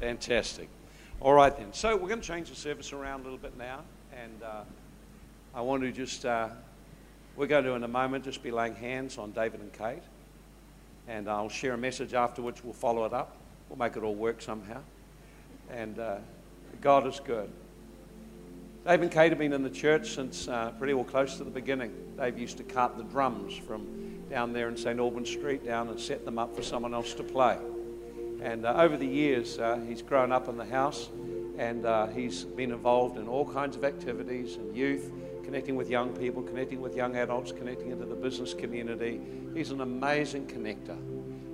Fantastic. All right then. So we're going to change the service around a little bit now, and uh, I want to just uh, we're going to in a moment just be laying hands on David and Kate, and I'll share a message afterwards. We'll follow it up. We'll make it all work somehow, and uh, God is good. Dave and Kate have been in the church since uh, pretty well close to the beginning. Dave used to cart the drums from down there in St. Albans Street down and set them up for someone else to play. And uh, over the years, uh, he's grown up in the house and uh, he's been involved in all kinds of activities and youth, connecting with young people, connecting with young adults, connecting into the business community. He's an amazing connector.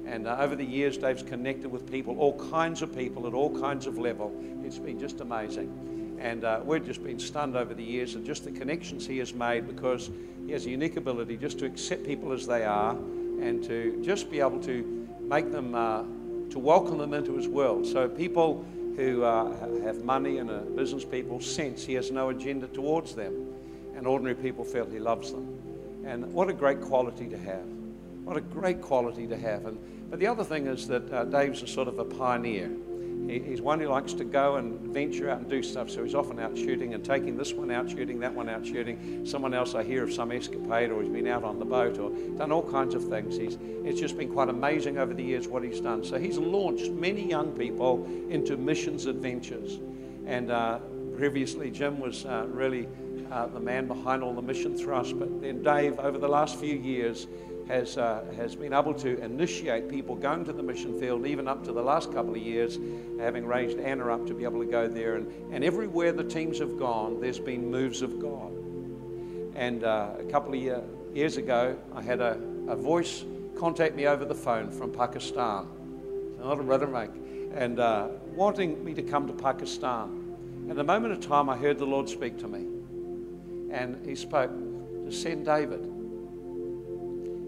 And uh, over the years, Dave's connected with people, all kinds of people at all kinds of level. It's been just amazing. And uh, we've just been stunned over the years of just the connections he has made because he has a unique ability just to accept people as they are and to just be able to make them uh, to welcome them into his world. So people who uh, have money and are business people sense he has no agenda towards them, and ordinary people feel he loves them. And what a great quality to have. What a great quality to have. And, but the other thing is that uh, Dave's a sort of a pioneer. He, he's one who likes to go and venture out and do stuff. So he's often out shooting and taking this one out shooting, that one out shooting. Someone else I hear of some escapade, or he's been out on the boat, or done all kinds of things. He's, it's just been quite amazing over the years what he's done. So he's launched many young people into missions adventures. And uh, previously, Jim was uh, really uh, the man behind all the mission thrust. But then Dave, over the last few years, has, uh, has been able to initiate people going to the mission field, even up to the last couple of years, having raised Anna up to be able to go there. And, and everywhere the teams have gone, there's been moves of God. And uh, a couple of year, years ago, I had a, a voice contact me over the phone from Pakistan, not a rudder make, and uh, wanting me to come to Pakistan. At the moment of time, I heard the Lord speak to me. And He spoke to send David.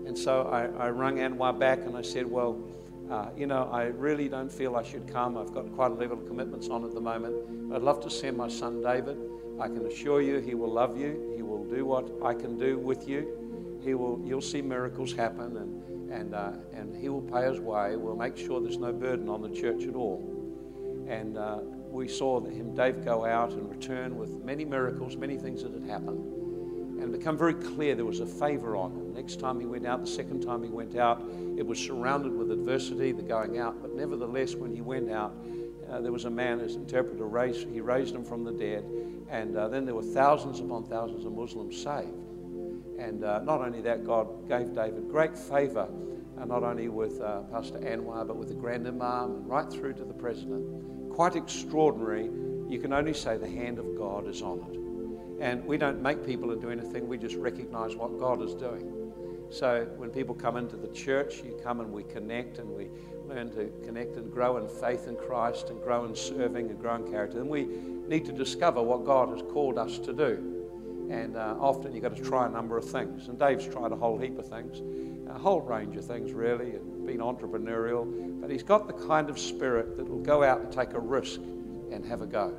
And so I, I rung Anwar back and I said, Well, uh, you know, I really don't feel I should come. I've got quite a level of commitments on at the moment. I'd love to send my son David. I can assure you he will love you. He will do what I can do with you. He will, you'll see miracles happen and, and, uh, and he will pay his way. We'll make sure there's no burden on the church at all. And uh, we saw him, Dave, go out and return with many miracles, many things that had happened and it became very clear there was a favor on him. Next time he went out, the second time he went out, it was surrounded with adversity, the going out. But nevertheless, when he went out, uh, there was a man, his interpreter raised, he raised him from the dead, and uh, then there were thousands upon thousands of Muslims saved. And uh, not only that, God gave David great favor, uh, not only with uh, Pastor Anwar, but with the Grand Imam, and right through to the president. Quite extraordinary. You can only say the hand of God is on it. And we don't make people do anything, we just recognize what God is doing. So when people come into the church, you come and we connect and we learn to connect and grow in faith in Christ and grow in serving and grow in character. And we need to discover what God has called us to do. And uh, often you've got to try a number of things. And Dave's tried a whole heap of things, a whole range of things, really, and been entrepreneurial. But he's got the kind of spirit that will go out and take a risk and have a go.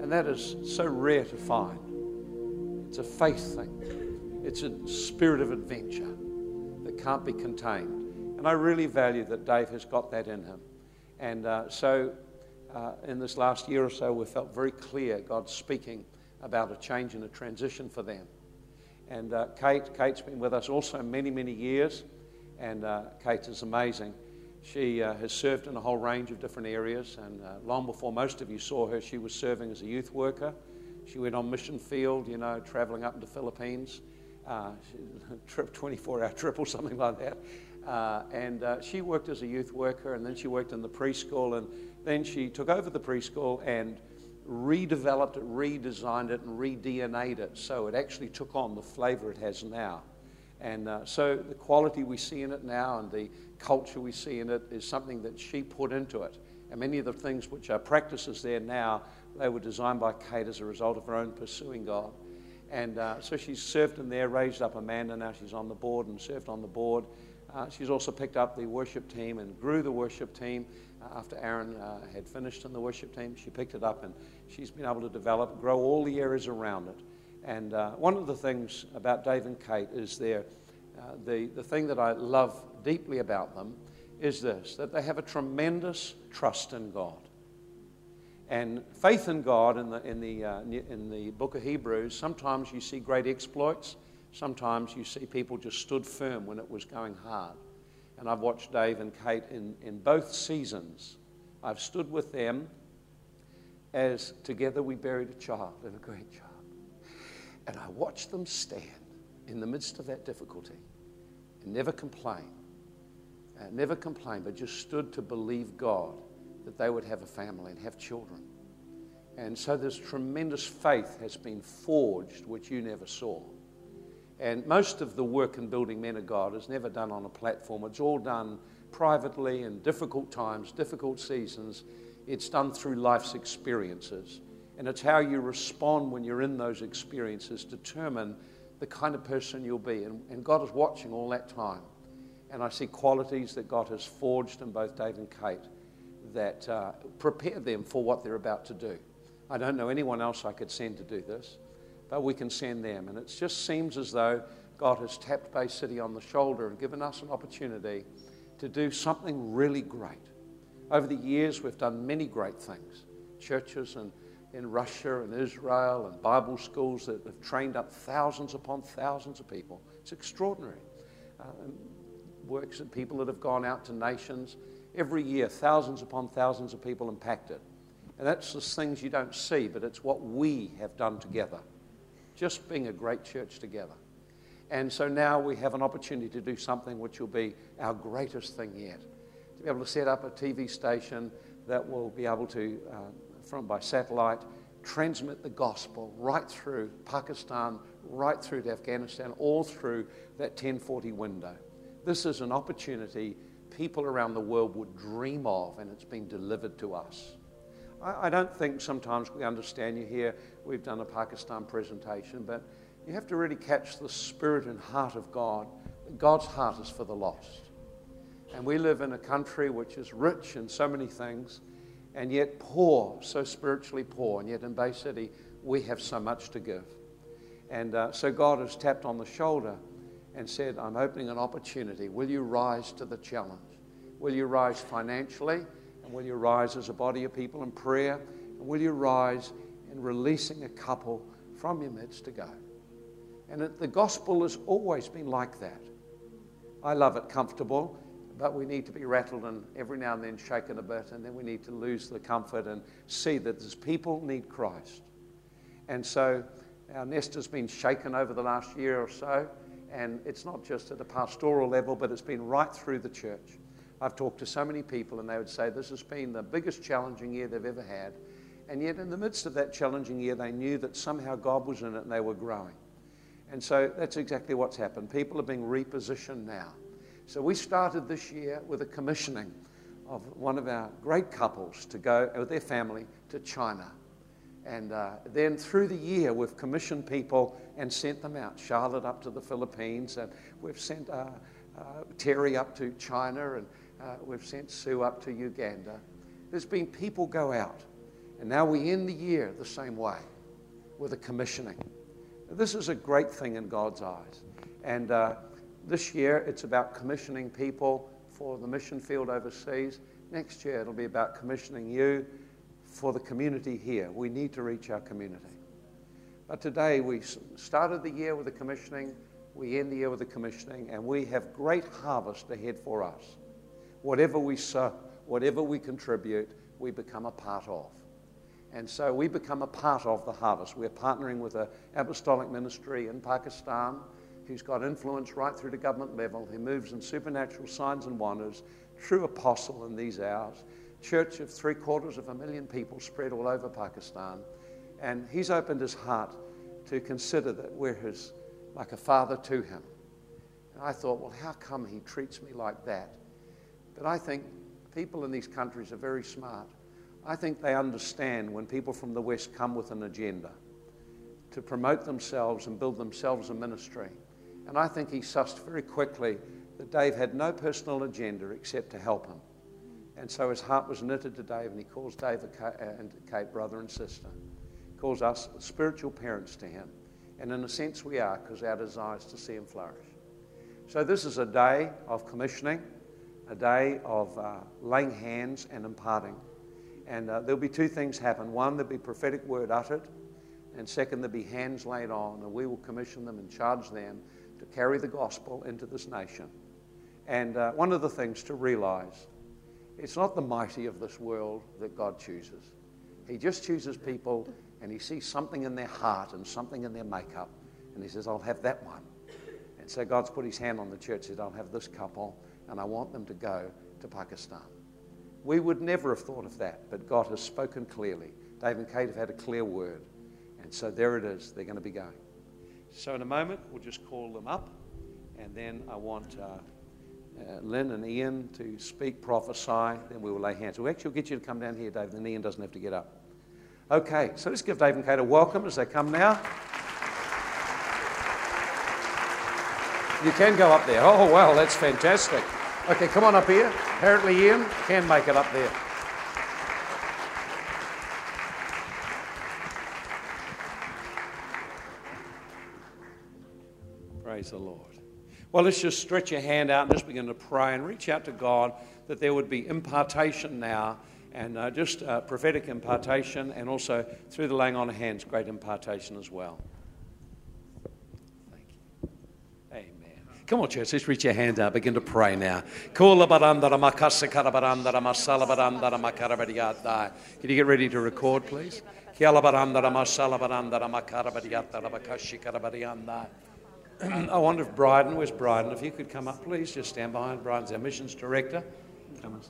And that is so rare to find. It's a faith thing, it's a spirit of adventure that can't be contained. And I really value that Dave has got that in him. And uh, so, uh, in this last year or so, we felt very clear God speaking about a change and a transition for them. And uh, Kate, Kate's been with us also many, many years, and uh, Kate is amazing. She uh, has served in a whole range of different areas, and uh, long before most of you saw her, she was serving as a youth worker. She went on mission field, you know, traveling up into the Philippines, uh, trip 24 hour trip or something like that. Uh, and uh, she worked as a youth worker, and then she worked in the preschool, and then she took over the preschool and redeveloped it, redesigned it, and re-DNA'd it so it actually took on the flavor it has now. And uh, so the quality we see in it now and the culture we see in it is something that she put into it. And many of the things which are practices there now they were designed by Kate as a result of her own pursuing God. And uh, so she's served in there, raised up Amanda. Now she's on the board and served on the board. Uh, she's also picked up the worship team and grew the worship team uh, after Aaron uh, had finished in the worship team. She picked it up and she's been able to develop, grow all the areas around it. And uh, one of the things about Dave and Kate is their, uh, the, the thing that I love deeply about them is this that they have a tremendous trust in God. And faith in God in the, in, the, uh, in the book of Hebrews, sometimes you see great exploits, sometimes you see people just stood firm when it was going hard. And I've watched Dave and Kate in, in both seasons. I've stood with them as together we buried a child and a great child. And I watched them stand in the midst of that difficulty and never complain. Never complain, but just stood to believe God that they would have a family and have children. And so this tremendous faith has been forged, which you never saw. And most of the work in building men of God is never done on a platform. It's all done privately in difficult times, difficult seasons. It's done through life's experiences. And it's how you respond when you're in those experiences determine the kind of person you'll be. And, and God is watching all that time. And I see qualities that God has forged in both Dave and Kate that uh, prepare them for what they're about to do. I don't know anyone else I could send to do this but we can send them. And it just seems as though God has tapped Bay City on the shoulder and given us an opportunity to do something really great. Over the years, we've done many great things. Churches in, in Russia and Israel and Bible schools that have trained up thousands upon thousands of people. It's extraordinary. Uh, works of people that have gone out to nations. Every year, thousands upon thousands of people impacted. And that's the things you don't see, but it's what we have done together just being a great church together. And so now we have an opportunity to do something which will be our greatest thing yet. To be able to set up a TV station that will be able to, uh, from by satellite, transmit the gospel right through Pakistan, right through to Afghanistan, all through that 1040 window. This is an opportunity people around the world would dream of, and it's been delivered to us. I, I don't think sometimes we understand you here. We've done a Pakistan presentation, but you have to really catch the spirit and heart of God. God's heart is for the lost. And we live in a country which is rich in so many things and yet poor, so spiritually poor. And yet in Bay City, we have so much to give. And uh, so God has tapped on the shoulder and said, I'm opening an opportunity. Will you rise to the challenge? Will you rise financially? And will you rise as a body of people in prayer? And will you rise in releasing a couple from your midst to go? And it, the gospel has always been like that. I love it comfortable, but we need to be rattled and every now and then shaken a bit, and then we need to lose the comfort and see that these people need Christ. And so our nest has been shaken over the last year or so, and it's not just at a pastoral level, but it's been right through the church. I've talked to so many people, and they would say this has been the biggest challenging year they've ever had. And yet, in the midst of that challenging year, they knew that somehow God was in it and they were growing. And so that's exactly what's happened. People are being repositioned now. So we started this year with a commissioning of one of our great couples to go with their family to China. And uh, then through the year, we've commissioned people and sent them out. Charlotte up to the Philippines, and we've sent uh, uh, Terry up to China, and uh, we've sent Sue up to Uganda. There's been people go out. And now we end the year the same way with a commissioning. This is a great thing in God's eyes. And uh, this year it's about commissioning people for the mission field overseas. Next year it'll be about commissioning you for the community here. We need to reach our community. But today we started the year with the commissioning, we end the year with the commissioning, and we have great harvest ahead for us. Whatever we sow, whatever we contribute, we become a part of. And so we become a part of the harvest. We're partnering with an apostolic ministry in Pakistan who's got influence right through to government level, who moves in supernatural signs and wonders, true apostle in these hours, church of three quarters of a million people spread all over Pakistan. And he's opened his heart to consider that we're his, like a father to him. And I thought, well, how come he treats me like that? But I think people in these countries are very smart. I think they understand when people from the West come with an agenda to promote themselves and build themselves a ministry. And I think he sussed very quickly that Dave had no personal agenda except to help him. And so his heart was knitted to Dave, and he calls Dave and Kate brother and sister. He calls us spiritual parents to him. And in a sense, we are, because our desire is to see him flourish. So this is a day of commissioning a day of uh, laying hands and imparting. And uh, there'll be two things happen. One, there'll be prophetic word uttered. And second, there'll be hands laid on. And we will commission them and charge them to carry the gospel into this nation. And uh, one of the things to realize it's not the mighty of this world that God chooses. He just chooses people and he sees something in their heart and something in their makeup. And he says, I'll have that one. And so God's put his hand on the church and said, I'll have this couple and I want them to go to Pakistan. We would never have thought of that, but God has spoken clearly. Dave and Kate have had a clear word. And so there it is. They're going to be going. So in a moment, we'll just call them up. And then I want uh, uh, Lynn and Ian to speak, prophesy. Then we will lay hands. We'll actually get you to come down here, Dave. Then Ian doesn't have to get up. Okay, so let's give Dave and Kate a welcome as they come now. You can go up there. Oh, well, that's fantastic. Okay, come on up here. Apparently, Ian can make it up there. Praise the Lord. Well, let's just stretch your hand out and just begin to pray and reach out to God that there would be impartation now and uh, just uh, prophetic impartation and also through the laying on of hands, great impartation as well. Thank you. Amen. Come on, church, let's reach your hand out. Begin to pray now. Can you get ready to record, please? I wonder if Bryden, where's Bryden? If you could come up, please, just stand behind. Bryden's our missions director. Come.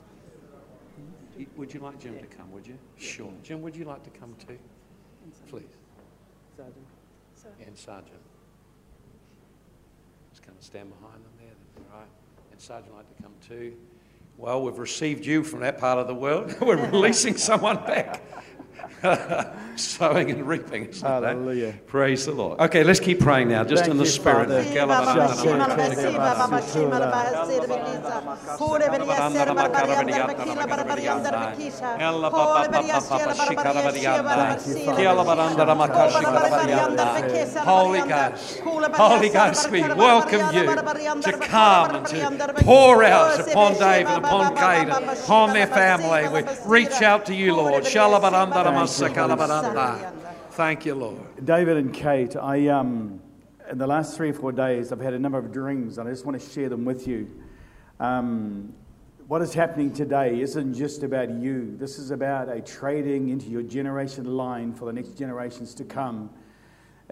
Would you like Jim to come, would you? Sure. Jim, would you like to come too? Please. Sergeant. And Sergeant Just come and stand behind them there. Right. And Sergeant like to come too. Well, we've received you from that part of the world. We're releasing someone back. Sowing and reaping. Hallelujah. That? Praise the Lord. Okay, let's keep praying now, just Thank in the spirit. Holy Ghost, Holy Ghost, we welcome you to come and to pour out upon David, upon Kate, upon their family. We reach out to you, Lord. Thank you, Lord. David and Kate, I um, in the last three or four days, I've had a number of dreams, and I just want to share them with you. Um, what is happening today isn't just about you. This is about a trading into your generation line for the next generations to come.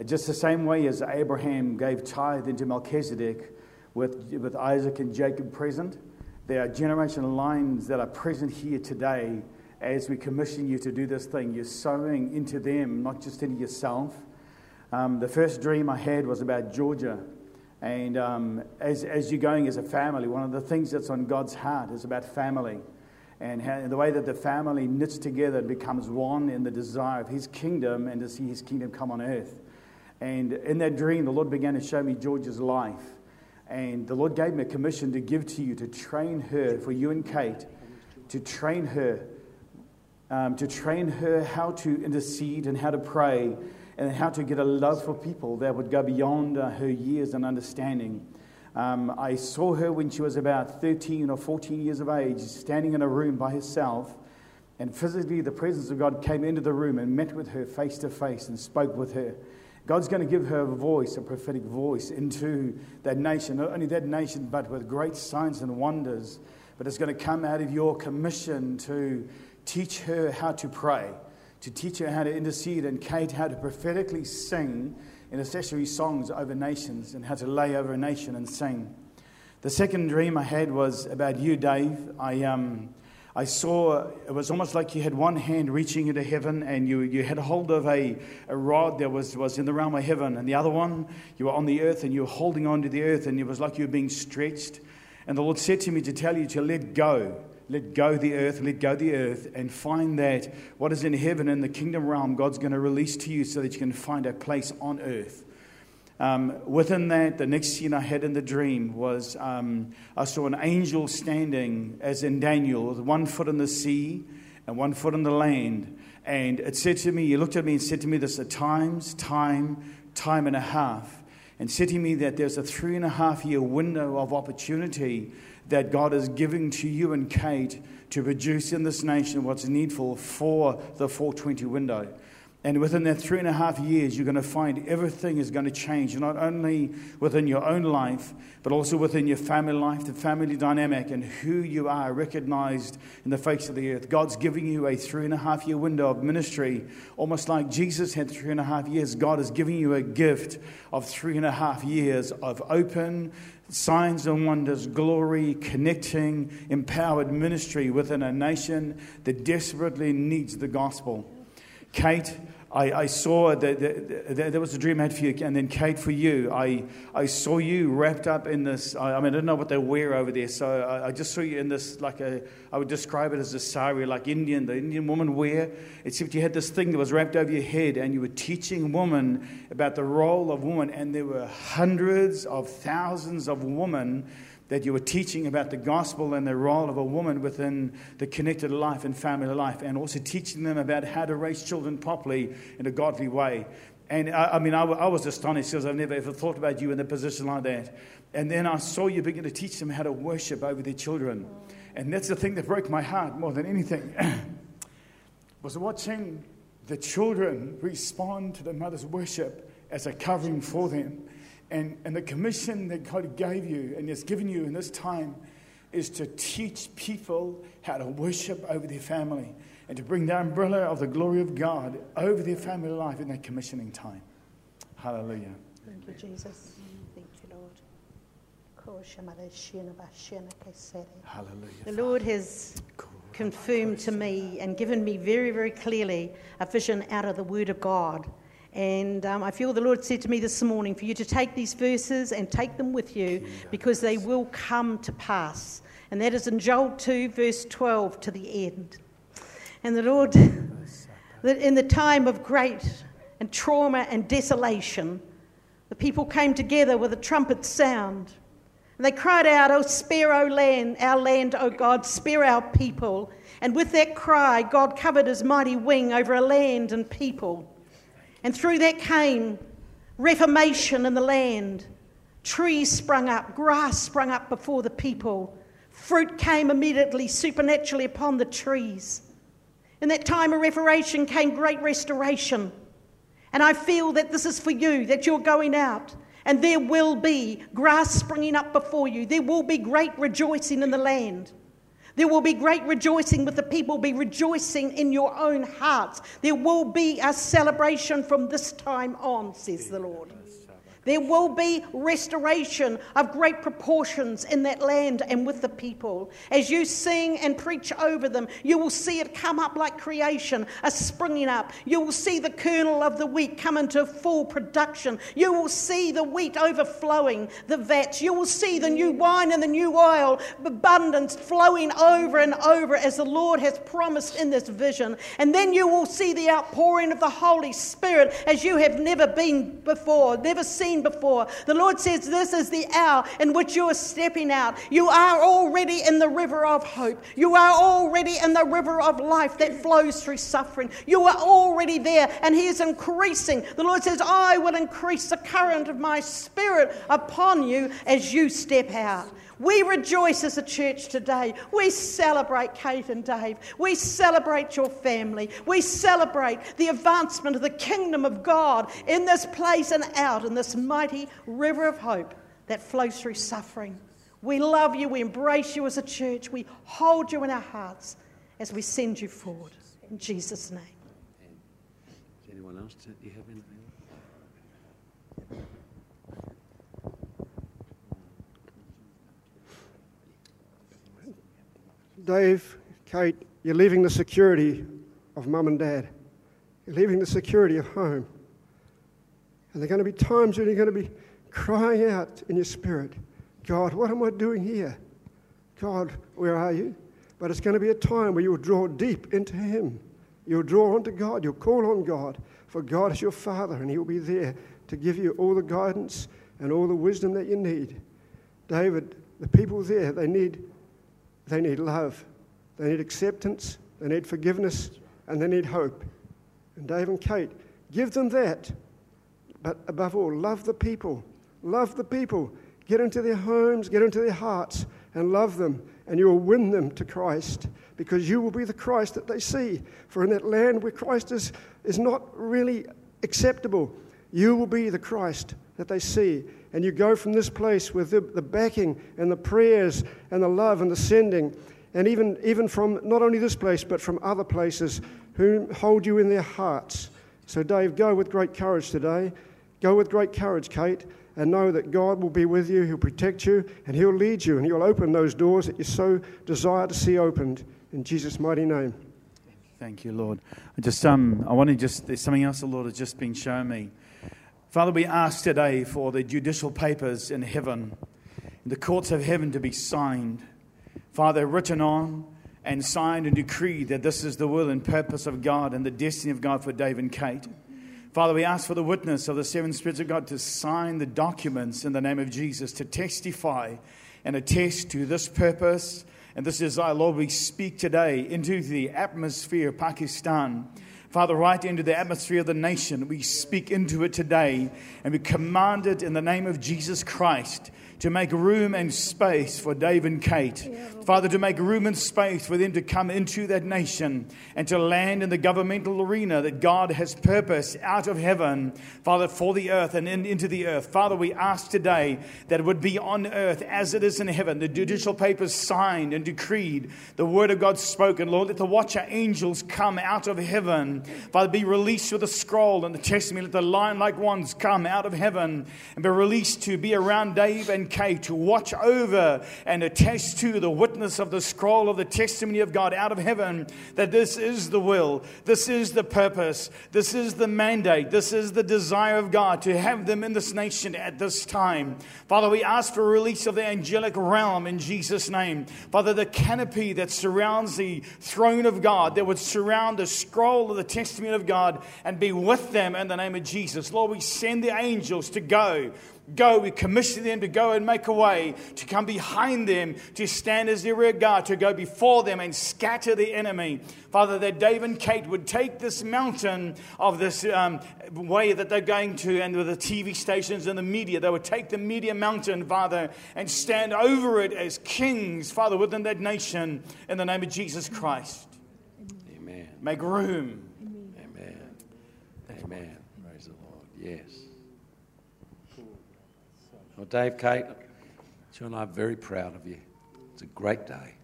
Just the same way as Abraham gave tithe into Melchizedek with, with Isaac and Jacob present, there are generation lines that are present here today as we commission you to do this thing. You're sowing into them, not just into yourself. Um, the first dream I had was about Georgia. And um, as, as you're going as a family, one of the things that's on God's heart is about family. And, how, the way that the family knits together and becomes one in the desire of His kingdom and to see His kingdom come on earth. And in that dream, the Lord began to show me Georgia's life. And the Lord gave me a commission to give to you to train her, for you and Kate, to train her um, to train her how to intercede and how to pray and how to get a love for people that would go beyond uh, her years and understanding. Um, I saw her when she was about 13 or 14 years of age, standing in a room by herself, and physically the presence of God came into the room and met with her face to face and spoke with her. God's going to give her a voice, a prophetic voice, into that nation. Not only that nation, but with great signs and wonders. But it's going to come out of your commission to teach her how to pray, to teach her how to intercede, and Kate how to prophetically sing intercessory songs over nations and how to lay over a nation and sing. The second dream I had was about you, Dave. I, um, I saw it was almost like you had one hand reaching into heaven and you, you had hold of a, a rod that was, was in the realm of heaven, and the other one you were on the earth and you were holding on to the earth, and it was like you were being stretched. And the Lord said to me to tell you to let go let go the earth, let go the earth, and find that what is in heaven in the kingdom realm, God's going to release to you so that you can find a place on earth. Um, within that, the next scene I had in the dream was um, I saw an angel standing, as in Daniel, with one foot in the sea and one foot in the land. And it said to me, he looked at me and said to me, This is times, time, time and a half. And said to me that there's a three and a half year window of opportunity that God is giving to you and Kate to produce in this nation what's needful for the 420 window. And within that three and a half years, you're going to find everything is going to change, not only within your own life, but also within your family life, the family dynamic, and who you are recognized in the face of the earth. God's giving you a three and a half year window of ministry, almost like Jesus had three and a half years. God is giving you a gift of three and a half years of open, signs and wonders, glory, connecting, empowered ministry within a nation that desperately needs the gospel. Kate, I, I saw that, that, that, there was a dream I had for you, and then Kate, for you, I, I saw you wrapped up in this. I, I mean, I don't know what they wear over there, so I, I, just saw you in this, like a, I would describe it as a sari, like Indian, the Indian woman wear. Except you had this thing that was wrapped over your head, and you were teaching women about the role of woman, and there were hundreds of thousands of women that you were teaching about the gospel and the role of a woman within the connected life and family life, and also teaching them about how to raise children properly in a godly way. And I, I mean, I, I, was astonished because I've never ever thought about you in a position like that. And then I saw you begin to teach them how to worship over their children. And that's the thing that broke my heart more than anything. was watching the children respond to their mother's worship as a covering for them. And, and the commission that God gave you and has given you in this time is to teach people how to worship over their family and to bring the umbrella of the glory of God over their family life in that commissioning time. Hallelujah. Thank you, Jesus. Thank you, Lord. Hallelujah. The Lord has confirmed to me and given me very, very clearly a vision out of the Word of God and um, I feel the Lord said to me this morning for you to take these verses and take them with you because they will come to pass. And that is in Joel 2, verse 12 to the end. And the Lord, that in the time of great and trauma and desolation, the people came together with a trumpet sound. And they cried out, Oh, spare our land, our land, O God, spare our people. And with that cry, God covered his mighty wing over a land and people. And through that came reformation in the land. Trees sprung up, grass sprung up before the people. Fruit came immediately, supernaturally upon the trees. In that time of reformation came great restoration. And I feel that this is for you, that you're going out. And there will be grass springing up before you. There will be great rejoicing in the land. There will be great rejoicing with the people, be rejoicing in your own hearts. There will be a celebration from this time on, says the Lord. There will be restoration of great proportions in that land and with the people. As you sing and preach over them, you will see it come up like creation, a springing up. You will see the kernel of the wheat come into full production. You will see the wheat overflowing the vats. You will see the new wine and the new oil, abundance flowing over and over as the Lord has promised in this vision. And then you will see the outpouring of the Holy Spirit as you have never been before, never seen seen before. The Lord says, This is the hour in which you are stepping out. You are already in the river of hope. You are already in the river of life that flows through suffering. You are already there, and He is increasing. The Lord says, I will increase the current of my spirit upon you as you step out. We rejoice as a church today. We celebrate Kate and Dave. We celebrate your family. We celebrate the advancement of the kingdom of God in this place and out in this mighty river of hope that flows through suffering. We love you. We embrace you as a church. We hold you in our hearts as we send you forward. In Jesus' name. Anyone else? Do you have anything? Dave, Kate, you're leaving the security of mum and dad. You're leaving the security of home. And there are going to be times when you're going to be crying out in your spirit, God, what am I doing here? God, where are you? But it's going to be a time where you'll draw deep into Him. You'll draw onto God. You'll call on God. For God is your Father, and He'll be there to give you all the guidance and all the wisdom that you need. David, the people there, they need they need love, they need acceptance, they need forgiveness, and they need hope. And Dave and Kate, give them that. But above all, love the people. Love the people. Get into their homes, get into their hearts, and love them, and you will win them to Christ because you will be the Christ that they see. For in that land where Christ is, is not really acceptable, you will be the Christ that they see. And you go from this place with the, the backing and the prayers and the love and the sending, and even, even from not only this place, but from other places who hold you in their hearts. So, Dave, go with great courage today. Go with great courage, Kate, and know that God will be with you. He'll protect you, and He'll lead you, and He'll open those doors that you so desire to see opened. In Jesus' mighty name. Thank you, Lord. I just um, I want to just there's something else the Lord has just been showing me. Father, we ask today for the judicial papers in heaven, the courts of heaven to be signed. Father, written on and signed and decreed that this is the will and purpose of God and the destiny of God for Dave and Kate. Father, we ask for the witness of the seven spirits of God to sign the documents in the name of Jesus, to testify and attest to this purpose and this is our Lord, we speak today into the atmosphere of Pakistan. Father, right into the atmosphere of the nation. We speak into it today and we command it in the name of Jesus Christ to make room and space for Dave and Kate. Father, to make room and space for them to come into that nation and to land in the governmental arena that God has purposed out of heaven, Father, for the earth and in, into the earth. Father, we ask today that it would be on earth as it is in heaven. The judicial papers signed and decreed, the word of God spoken. Lord, let the watcher angels come out of heaven. Father, be released with a scroll and the testimony. Let the lion like ones come out of heaven and be released to be around Dave and Kate to watch over and attest to the witness of the scroll of the testimony of God out of heaven that this is the will, this is the purpose, this is the mandate, this is the desire of God to have them in this nation at this time. Father, we ask for release of the angelic realm in Jesus' name. Father, the canopy that surrounds the throne of God, that would surround the scroll of the testimony of God and be with them in the name of Jesus. Lord, we send the angels to go Go, we commission them to go and make a way, to come behind them, to stand as their rear guard, to go before them and scatter the enemy. Father, that Dave and Kate would take this mountain of this um, way that they're going to, and with the TV stations and the media, they would take the media mountain, Father, and stand over it as kings, Father, within that nation, in the name of Jesus Christ. Amen. Make room. Amen. Amen. Praise the Lord. Yes. Well, Dave, Kate, Joe and I are very proud of you. It's a great day.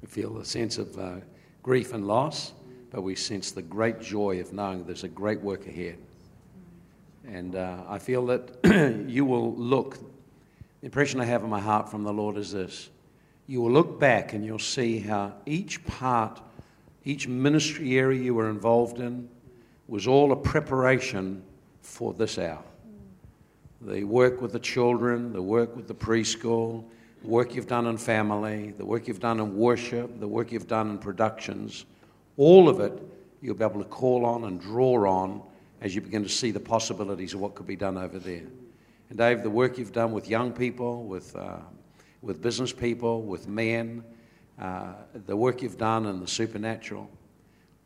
We feel a sense of uh, grief and loss, but we sense the great joy of knowing there's a great work ahead. And uh, I feel that you will look, the impression I have in my heart from the Lord is this you will look back and you'll see how each part, each ministry area you were involved in was all a preparation for this hour the work with the children, the work with the preschool, the work you've done in family, the work you've done in worship, the work you've done in productions, all of it you'll be able to call on and draw on as you begin to see the possibilities of what could be done over there. And Dave, the work you've done with young people, with, uh, with business people, with men, uh, the work you've done in the supernatural,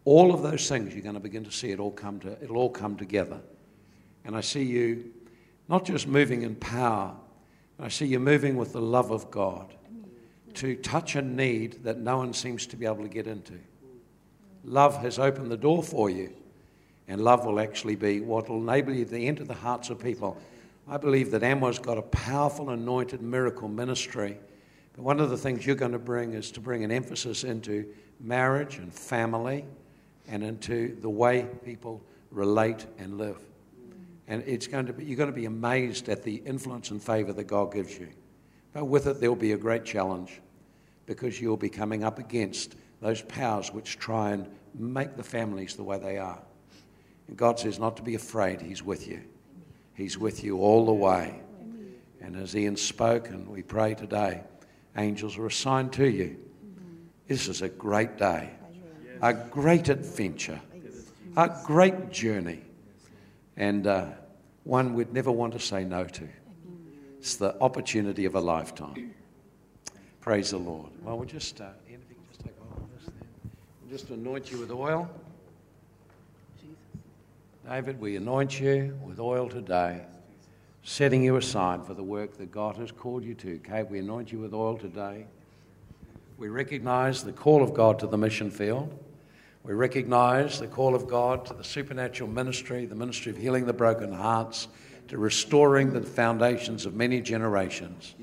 all of those things you're going to begin to see it all come to, it'll all come together. And I see you not just moving in power, I see you're moving with the love of God to touch a need that no one seems to be able to get into. Love has opened the door for you, and love will actually be what will enable you to enter the hearts of people. I believe that Anwar's got a powerful, anointed miracle ministry. But one of the things you're going to bring is to bring an emphasis into marriage and family and into the way people relate and live. And it's going to be, you're going to be amazed at the influence and favor that God gives you. But with it, there'll be a great challenge because you'll be coming up against those powers which try and make the families the way they are. And God says not to be afraid, He's with you. He's with you all the way. And as Ian spoke, and we pray today, angels are assigned to you. This is a great day, a great adventure, a great journey and uh, one we'd never want to say no to. It's the opportunity of a lifetime. Praise the Lord. Well, we'll just, uh, anything, just take of this then. We'll just anoint you with oil. David, we anoint you with oil today setting you aside for the work that God has called you to. Kate, we anoint you with oil today. We recognize the call of God to the mission field. We recognize the call of God to the supernatural ministry, the ministry of healing the broken hearts, to restoring the foundations of many generations.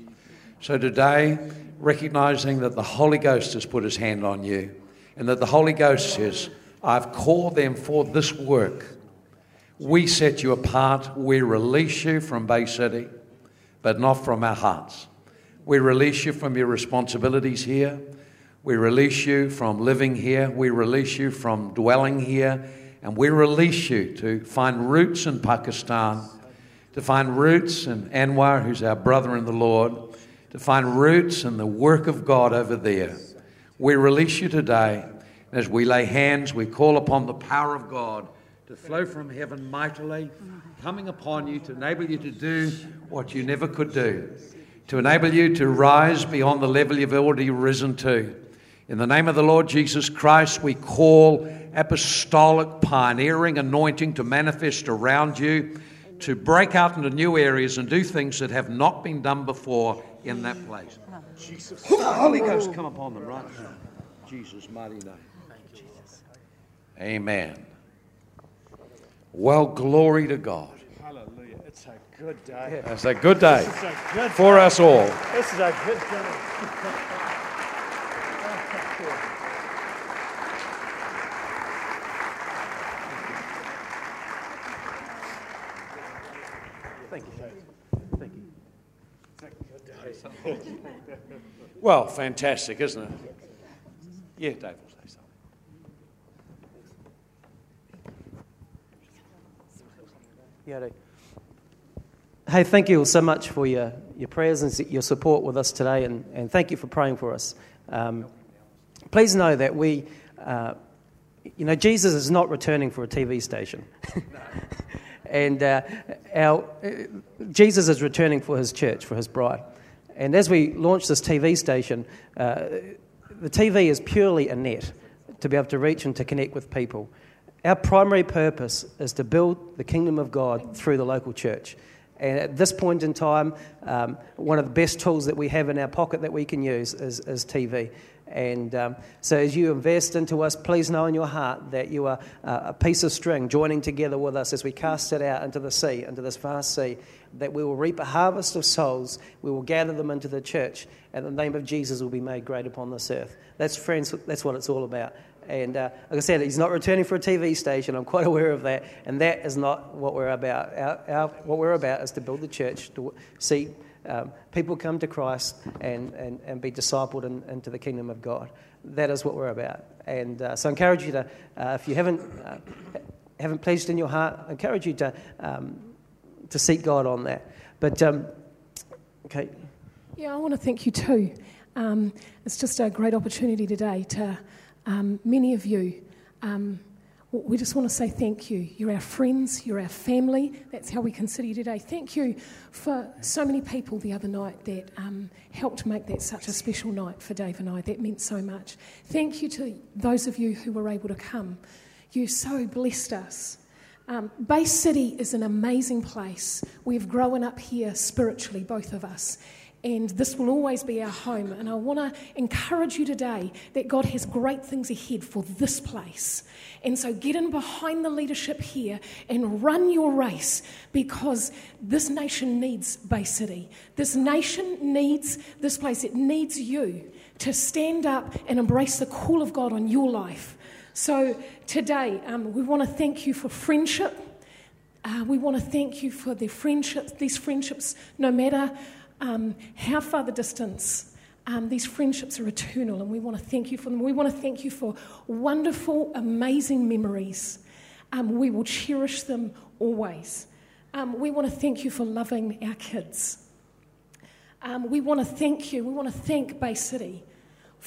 So today, recognizing that the Holy Ghost has put his hand on you and that the Holy Ghost says, I've called them for this work. We set you apart. We release you from Bay City, but not from our hearts. We release you from your responsibilities here. We release you from living here. We release you from dwelling here. And we release you to find roots in Pakistan, to find roots in Anwar, who's our brother in the Lord, to find roots in the work of God over there. We release you today. As we lay hands, we call upon the power of God to flow from heaven mightily, coming upon you to enable you to do what you never could do, to enable you to rise beyond the level you've already risen to. In the name of the Lord Jesus Christ, we call apostolic pioneering anointing to manifest around you, to break out into new areas and do things that have not been done before in that place. Jesus. Holy Ghost, come upon them right now. Jesus' mighty name. Amen. Well, glory to God. Hallelujah. It's a good day. It's a good day a good for us all. This is a good day. Well, fantastic, isn't it? Yeah, Dave will say something. Yeah, Dave. Hey, thank you all so much for your, your prayers and your support with us today, and, and thank you for praying for us. Um, please know that we, uh, you know, Jesus is not returning for a TV station. and uh, our, uh, Jesus is returning for his church, for his bride. And as we launch this TV station, uh, the TV is purely a net to be able to reach and to connect with people. Our primary purpose is to build the kingdom of God through the local church. And at this point in time, um, one of the best tools that we have in our pocket that we can use is, is TV. And um, so, as you invest into us, please know in your heart that you are uh, a piece of string joining together with us as we cast it out into the sea, into this vast sea, that we will reap a harvest of souls. We will gather them into the church, and the name of Jesus will be made great upon this earth. That's, friends, that's what it's all about. And uh, like I said, he's not returning for a TV station. I'm quite aware of that. And that is not what we're about. Our, our, what we're about is to build the church, to see um, people come to Christ and, and, and be discipled in, into the kingdom of God. That is what we're about. And uh, so I encourage you to, uh, if you haven't, uh, haven't pledged in your heart, I encourage you to, um, to seek God on that. But, um, okay. Yeah, I want to thank you too. Um, it's just a great opportunity today to um, many of you. Um, we just want to say thank you. You're our friends, you're our family. That's how we consider you today. Thank you for so many people the other night that um, helped make that such a special night for Dave and I. That meant so much. Thank you to those of you who were able to come. You so blessed us. Um, Bay City is an amazing place. We've grown up here spiritually, both of us and this will always be our home. And I want to encourage you today that God has great things ahead for this place. And so get in behind the leadership here and run your race because this nation needs Bay City. This nation needs this place. It needs you to stand up and embrace the call of God on your life. So today, um, we want to thank you for friendship. Uh, we want to thank you for the friendships, these friendships, no matter um, how far the distance. Um, these friendships are eternal, and we want to thank you for them. We want to thank you for wonderful, amazing memories. Um, we will cherish them always. Um, we want to thank you for loving our kids. Um, we want to thank you. We want to thank Bay City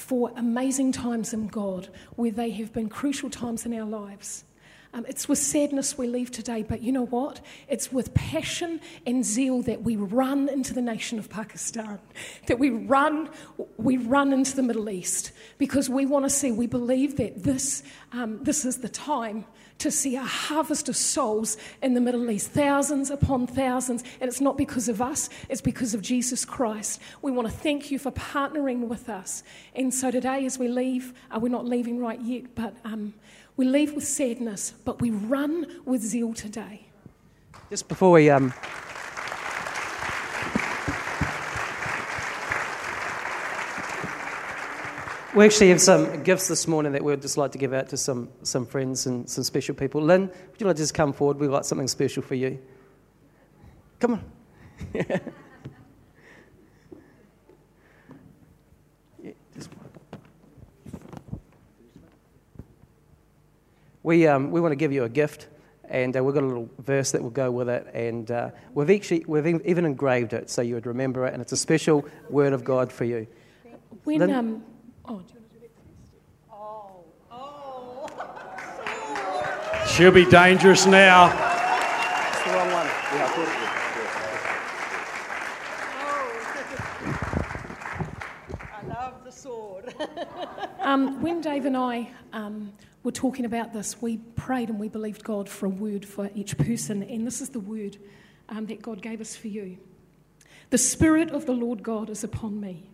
for amazing times in God where they have been crucial times in our lives. Um, it's with sadness we leave today, but you know what? It's with passion and zeal that we run into the nation of Pakistan, that we run, we run into the Middle East, because we want to see, we believe that this, um, this is the time to see a harvest of souls in the Middle East, thousands upon thousands. And it's not because of us, it's because of Jesus Christ. We want to thank you for partnering with us. And so today, as we leave, uh, we're not leaving right yet, but um, we leave with sadness, but we run with zeal today. Just before we. Um We actually have some gifts this morning that we'd just like to give out to some, some friends and some special people. Lynn, would you like to just come forward? We've got something special for you. Come on. yeah. We, um, we want to give you a gift, and uh, we've got a little verse that will go with it, and uh, we've, actually, we've even engraved it so you would remember it, and it's a special word of God for you. When, Lynn? um, oh, She'll be dangerous now. It's the wrong one. Yeah, I thought I love the sword. Um, when Dave and I um, were talking about this, we prayed and we believed God for a word for each person, and this is the word um, that God gave us for you. The Spirit of the Lord God is upon me,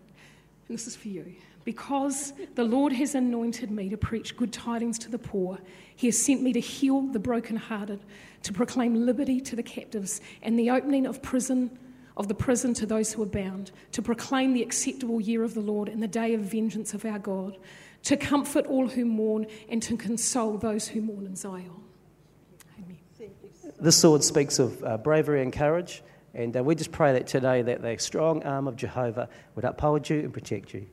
and this is for you. Because the Lord has anointed me to preach good tidings to the poor, He has sent me to heal the brokenhearted, to proclaim liberty to the captives, and the opening of prison of the prison to those who are bound, to proclaim the acceptable year of the Lord and the day of vengeance of our God, to comfort all who mourn and to console those who mourn in Zion. Amen. This sword speaks of uh, bravery and courage, and uh, we just pray that today that the strong arm of Jehovah would uphold you and protect you.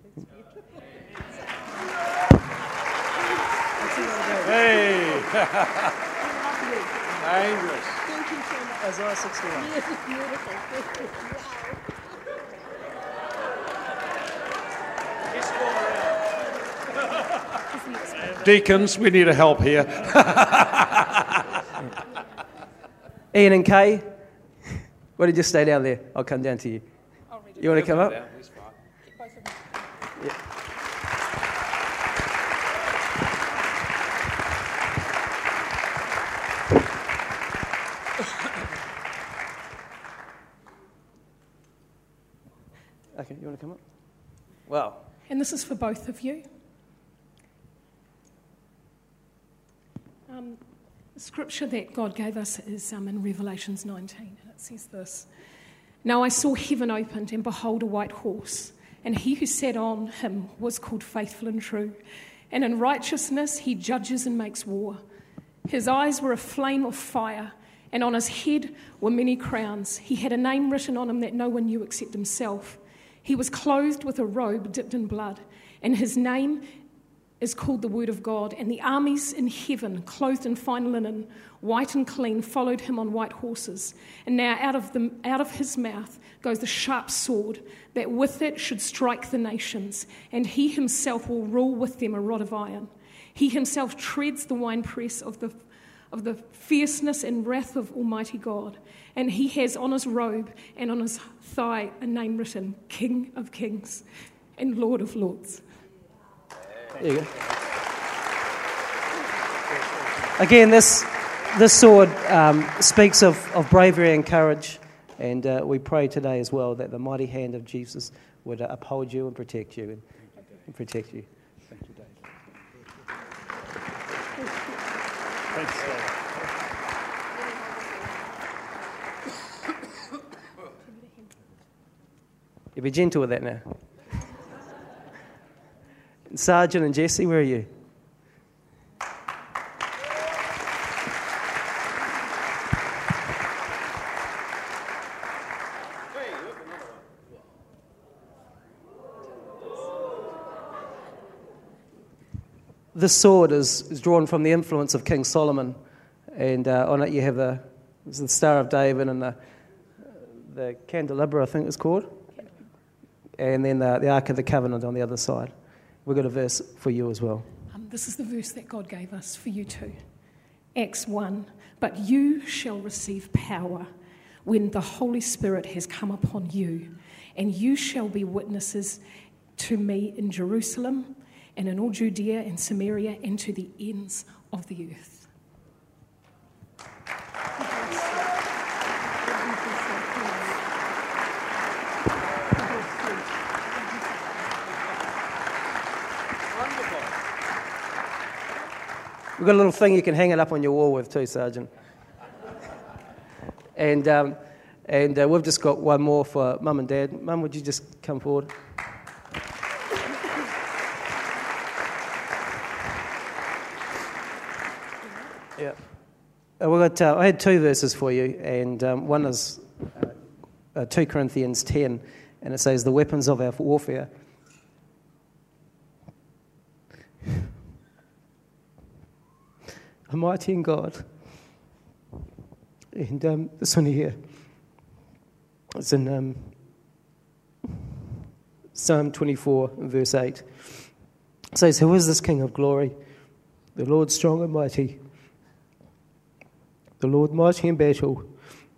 Hey! dangerous. Isaiah 61. Deacons, we need a help here. Ian and Kay, why don't you stay down there? I'll come down to you. You want to come up? Okay, you want to come up? Wow. And this is for both of you. Um, the scripture that God gave us is um, in Revelations 19, and it says this Now I saw heaven opened, and behold, a white horse, and he who sat on him was called Faithful and True. And in righteousness he judges and makes war. His eyes were a flame of fire, and on his head were many crowns. He had a name written on him that no one knew except himself. He was clothed with a robe dipped in blood, and his name is called the Word of God. And the armies in heaven, clothed in fine linen, white and clean, followed him on white horses. And now out of, the, out of his mouth goes the sharp sword, that with it should strike the nations, and he himself will rule with them a rod of iron. He himself treads the winepress of the of the fierceness and wrath of Almighty God. And he has on his robe and on his thigh a name written King of Kings and Lord of Lords. There you go. Again, this, this sword um, speaks of, of bravery and courage, and uh, we pray today as well that the mighty hand of Jesus would uh, uphold you and protect you and, and protect you. Thank you, Dave. Thanks, Dave. You be gentle with that now. Sergeant and Jesse, where are you? This sword is, is drawn from the influence of King Solomon, and uh, on it you have the, the Star of David and the, the candelabra, I think it's called, and then the, the Ark of the Covenant on the other side. We've got a verse for you as well. Um, this is the verse that God gave us for you too. Acts 1 But you shall receive power when the Holy Spirit has come upon you, and you shall be witnesses to me in Jerusalem and in all Judea and Samaria and to the ends of the earth. We've got a little thing you can hang it up on your wall with too, Sergeant. And, um, and uh, we've just got one more for Mum and Dad. Mum, would you just come forward? Yeah. Uh, we got, uh, I had two verses for you, and um, one is uh, uh, 2 Corinthians 10, and it says, The weapons of our warfare. Are mighty in God. And um, this one here, it's in um, Psalm 24, verse 8. It says, Who is this King of glory? The Lord strong and mighty the Lord mighty in battle.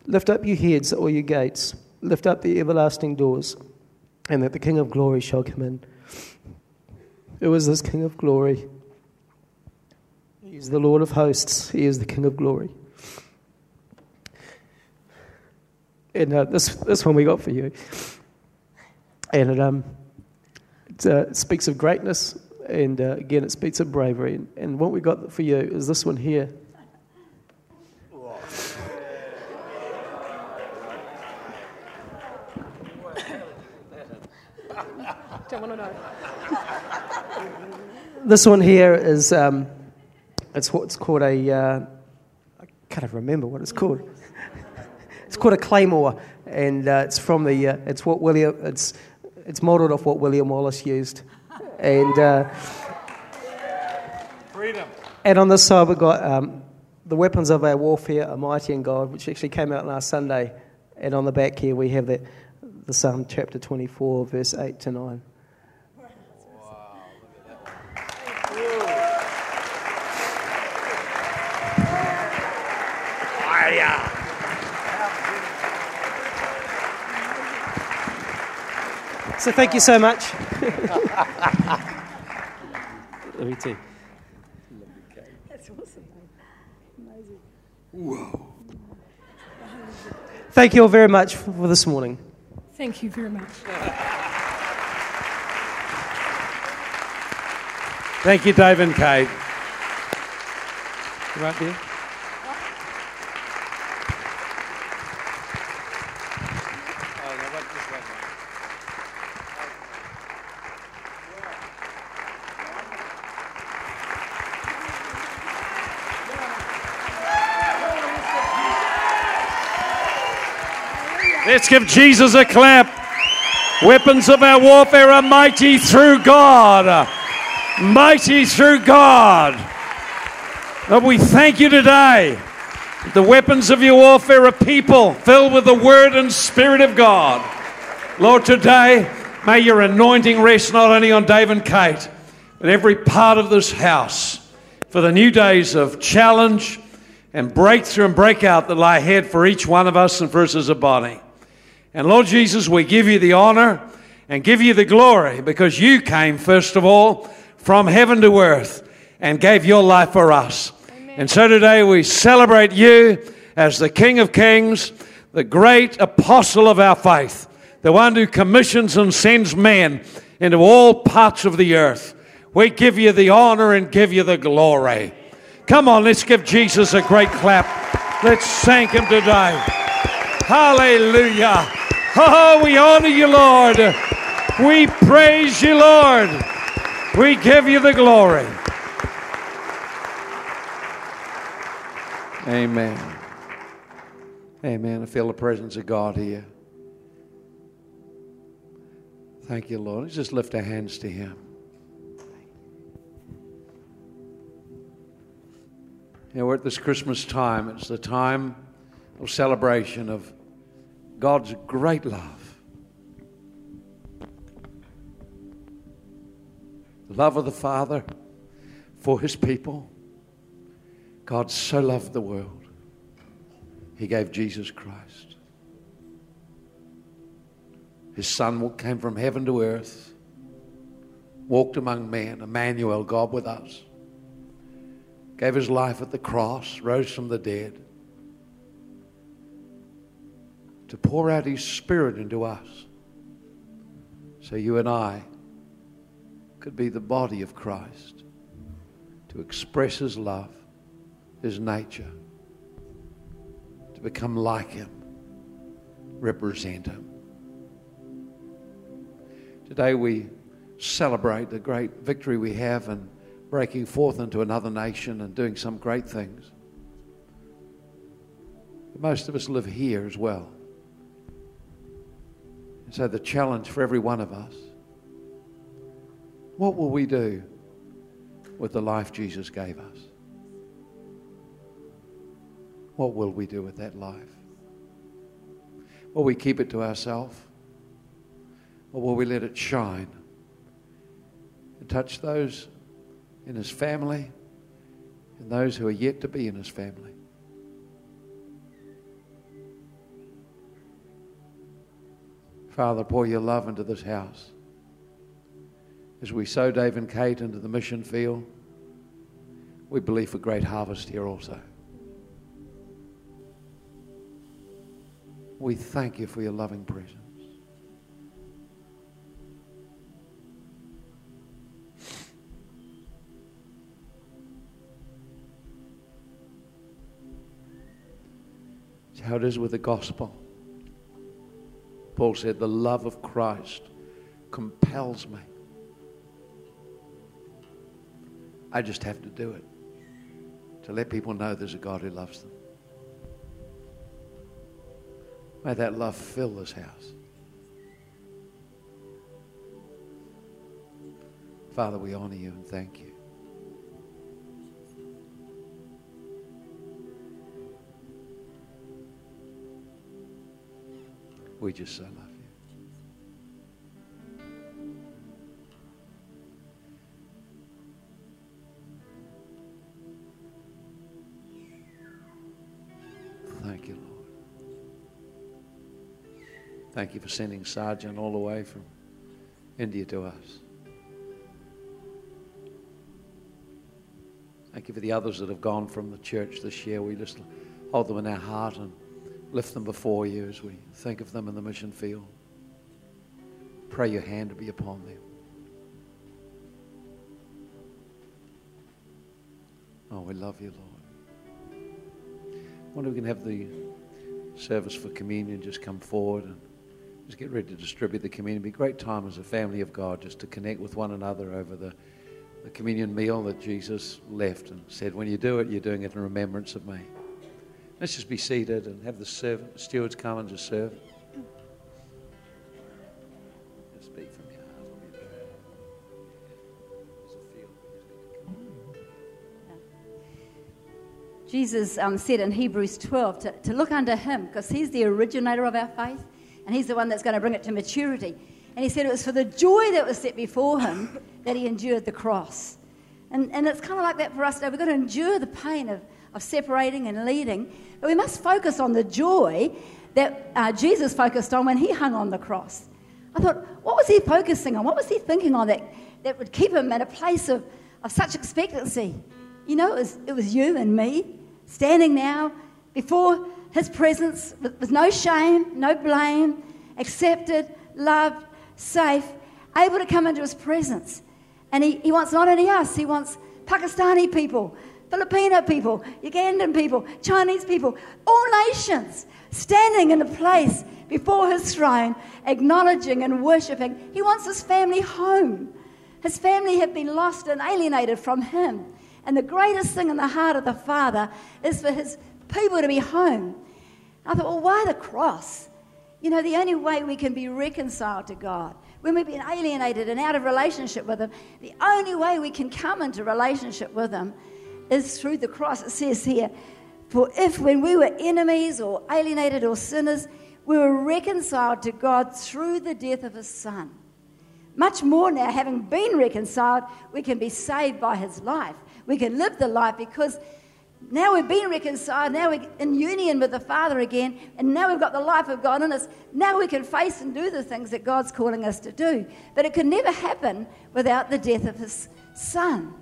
Lift up your heads, all your gates. Lift up the everlasting doors, and that the King of glory shall come in. Who is this King of glory? He is the Lord of hosts. He is the King of glory. And uh, this, this one we got for you. And it, um, it, uh, speaks of greatness, and uh, again, it speaks of bravery. And, and what we got for you is this one here. Don't want to know. this one here is um, it's what's called a uh, I can't even remember what it's called. it's called a claymore, and uh, it's from the uh, it's what William it's it's modelled off what William Wallace used, and uh, freedom. And on this side we've got um, the weapons of our warfare are mighty in God, which actually came out last Sunday, and on the back here we have that the Psalm chapter 24, verse 8 to 9. So thank you so much. Me too. That's awesome. Amazing. Whoa. Thank you all very much for this morning. Thank you very much. Thank you, Dave and Kate. Right there. Let's give Jesus a clap. Weapons of our warfare are mighty through God. Mighty through God. Lord, we thank you today. The weapons of your warfare are people filled with the word and spirit of God. Lord, today, may your anointing rest not only on Dave and Kate, but every part of this house for the new days of challenge and breakthrough and breakout that lie ahead for each one of us and for us as a body. And Lord Jesus, we give you the honor and give you the glory because you came, first of all, from heaven to earth and gave your life for us. Amen. And so today we celebrate you as the King of Kings, the great apostle of our faith, the one who commissions and sends men into all parts of the earth. We give you the honor and give you the glory. Come on, let's give Jesus a great clap. Let's thank him today. Hallelujah. Oh, we honor you, Lord. We praise you, Lord. We give you the glory. Amen. Amen. I feel the presence of God here. Thank you, Lord. Let's just lift our hands to Him. You know, we're at this Christmas time. It's the time of celebration of God's great love. The love of the Father for his people, God so loved the world, he gave Jesus Christ. His son came from heaven to earth, walked among men, Emmanuel, God with us, gave his life at the cross, rose from the dead to pour out his spirit into us so you and I could be the body of Christ to express his love, his nature, to become like him, represent him. Today we celebrate the great victory we have in breaking forth into another nation and doing some great things. But most of us live here as well. So the challenge for every one of us what will we do with the life Jesus gave us? What will we do with that life? Will we keep it to ourselves? Or will we let it shine and touch those in his family and those who are yet to be in his family? Father, pour your love into this house. As we sow Dave and Kate into the mission field, we believe for great harvest here also. We thank you for your loving presence. It's how it is with the gospel. Paul said, The love of Christ compels me. I just have to do it to let people know there's a God who loves them. May that love fill this house. Father, we honor you and thank you. We just so love you. Thank you, Lord. Thank you for sending Sergeant all the way from India to us. Thank you for the others that have gone from the church this year. We just hold them in our heart and lift them before you as we think of them in the mission field. Pray your hand to be upon them. Oh, we love you, Lord. I wonder if we can have the service for communion just come forward and just get ready to distribute the communion. It'd be a great time as a family of God just to connect with one another over the, the communion meal that Jesus left and said, when you do it, you're doing it in remembrance of me. Let's just be seated and have the servant, stewards come and just serve. Jesus um, said in Hebrews 12 to, to look unto him because he's the originator of our faith and he's the one that's going to bring it to maturity. And he said it was for the joy that was set before him that he endured the cross. And, and it's kind of like that for us today. We've got to endure the pain of, of separating and leading, but we must focus on the joy that uh, Jesus focused on when he hung on the cross. I thought, what was he focusing on? What was he thinking on that, that would keep him at a place of, of such expectancy? You know, it was, it was you and me standing now before his presence with, with no shame, no blame, accepted, loved, safe, able to come into his presence. And he, he wants not only us, he wants Pakistani people, Filipino people, Ugandan people, Chinese people, all nations standing in a place before his throne, acknowledging and worshipping. He wants his family home. His family have been lost and alienated from him. And the greatest thing in the heart of the Father is for his people to be home. I thought, well, why the cross? You know, the only way we can be reconciled to God, when we've been alienated and out of relationship with Him, the only way we can come into relationship with Him is through the cross. It says here, for if when we were enemies or alienated or sinners, we were reconciled to God through the death of His Son. Much more now, having been reconciled, we can be saved by His life. We can live the life because Now we've been reconciled. Now we're in union with the Father again. And now we've got the life of God in us. Now we can face and do the things that God's calling us to do. But it could never happen without the death of His Son.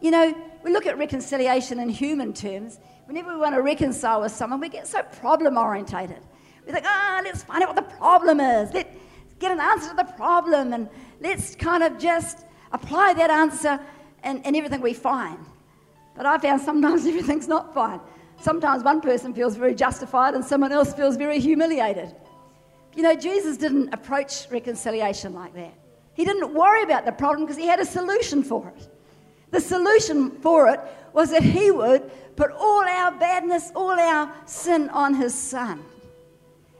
You know, we look at reconciliation in human terms. Whenever we want to reconcile with someone, we get so problem orientated. We think, ah, oh, let's find out what the problem is. Let's get an answer to the problem and let's kind of just apply that answer and, in everything we find. But I found sometimes everything's not fine. Sometimes one person feels very justified and someone else feels very humiliated. You know, Jesus didn't approach reconciliation like that. He didn't worry about the problem because he had a solution for it. The solution for it was that he would put all our badness, all our sin on his son,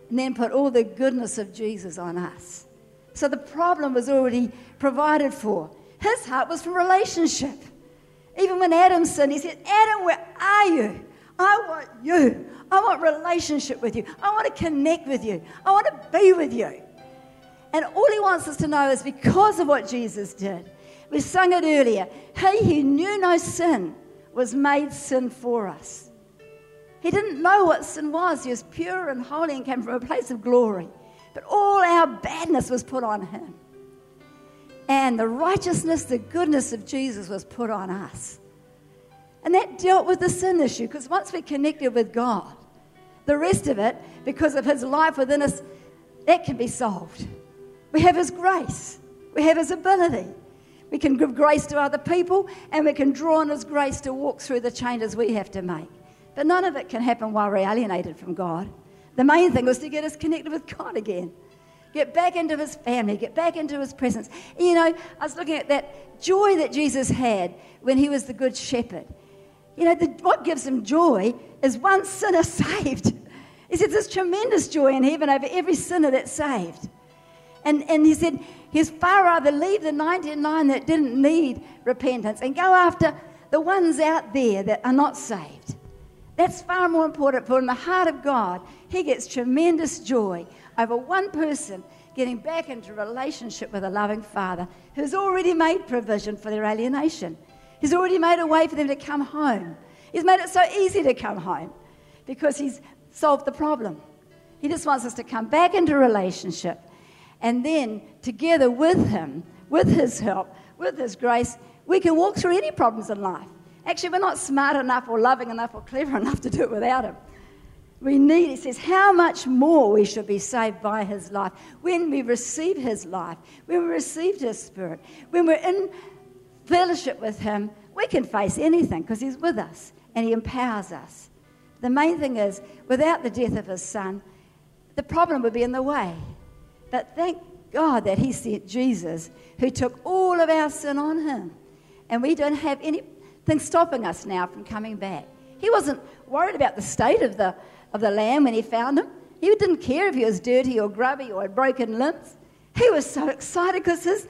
and then put all the goodness of Jesus on us. So the problem was already provided for. His heart was for relationship. Even when Adam sinned, he said, Adam, where are you? I want you. I want relationship with you. I want to connect with you. I want to be with you. And all he wants us to know is because of what Jesus did. We sung it earlier. He who knew no sin was made sin for us. He didn't know what sin was. He was pure and holy and came from a place of glory. But all our badness was put on him. And the righteousness, the goodness of Jesus was put on us. And that dealt with the sin issue because once we're connected with God, the rest of it, because of His life within us, that can be solved. We have His grace, we have His ability. We can give grace to other people, and we can draw on His grace to walk through the changes we have to make. But none of it can happen while we're alienated from God. The main thing was to get us connected with God again. Get back into his family, get back into his presence. You know, I was looking at that joy that Jesus had when he was the good shepherd. You know, the, what gives him joy is one sinner saved. He said there's tremendous joy in heaven over every sinner that's saved. And, and he said, he's far rather leave the 99 that didn't need repentance and go after the ones out there that are not saved. That's far more important. For in the heart of God, he gets tremendous joy over one person getting back into relationship with a loving Father who's already made provision for their alienation. He's already made a way for them to come home. He's made it so easy to come home because He's solved the problem. He just wants us to come back into relationship and then together with Him, with His help, with His grace, we can walk through any problems in life. Actually, we're not smart enough or loving enough or clever enough to do it without Him we need, it says, how much more we should be saved by his life when we receive his life, when we receive his spirit, when we're in fellowship with him, we can face anything because he's with us and he empowers us. The main thing is, without the death of his son, the problem would be in the way. But thank God that he sent Jesus who took all of our sin on him. And we don't have anything stopping us now from coming back. He wasn't worried about the state of the of the lamb when he found him. He didn't care if he was dirty or grubby or had broken limbs. He was so excited because his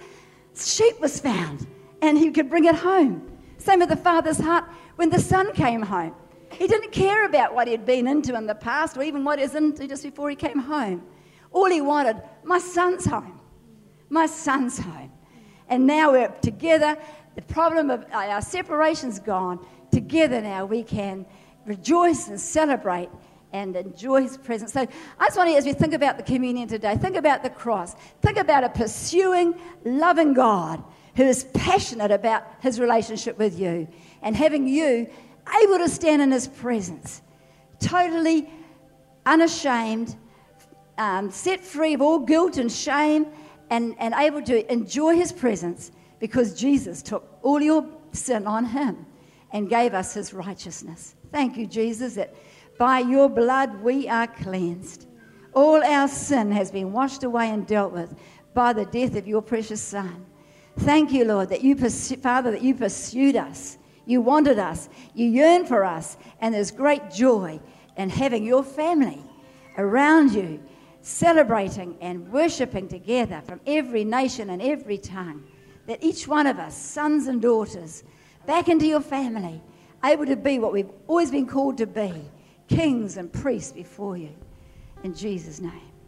sheep was found and he could bring it home. Same with the father's heart when the son came home. He didn't care about what he'd been into in the past or even what he's into just before he came home. All he wanted, my son's home. My son's home. And now we're together. The problem of uh, our separation's gone. Together now we can rejoice and celebrate and enjoy his presence. So I just want you, as we think about the communion today, think about the cross. Think about a pursuing, loving God who is passionate about his relationship with you and having you able to stand in his presence, totally unashamed, um, set free of all guilt and shame, and, and able to enjoy his presence because Jesus took all your sin on him and gave us his righteousness. Thank you, Jesus, that by your blood we are cleansed. All our sin has been washed away and dealt with by the death of your precious Son. Thank you, Lord, that you, Father, that you pursued us. You wanted us. You yearned for us. And there's great joy in having your family around you, celebrating and worshiping together from every nation and every tongue. That each one of us, sons and daughters, back into your family, able to be what we've always been called to be kings and priests before you. In Jesus' name.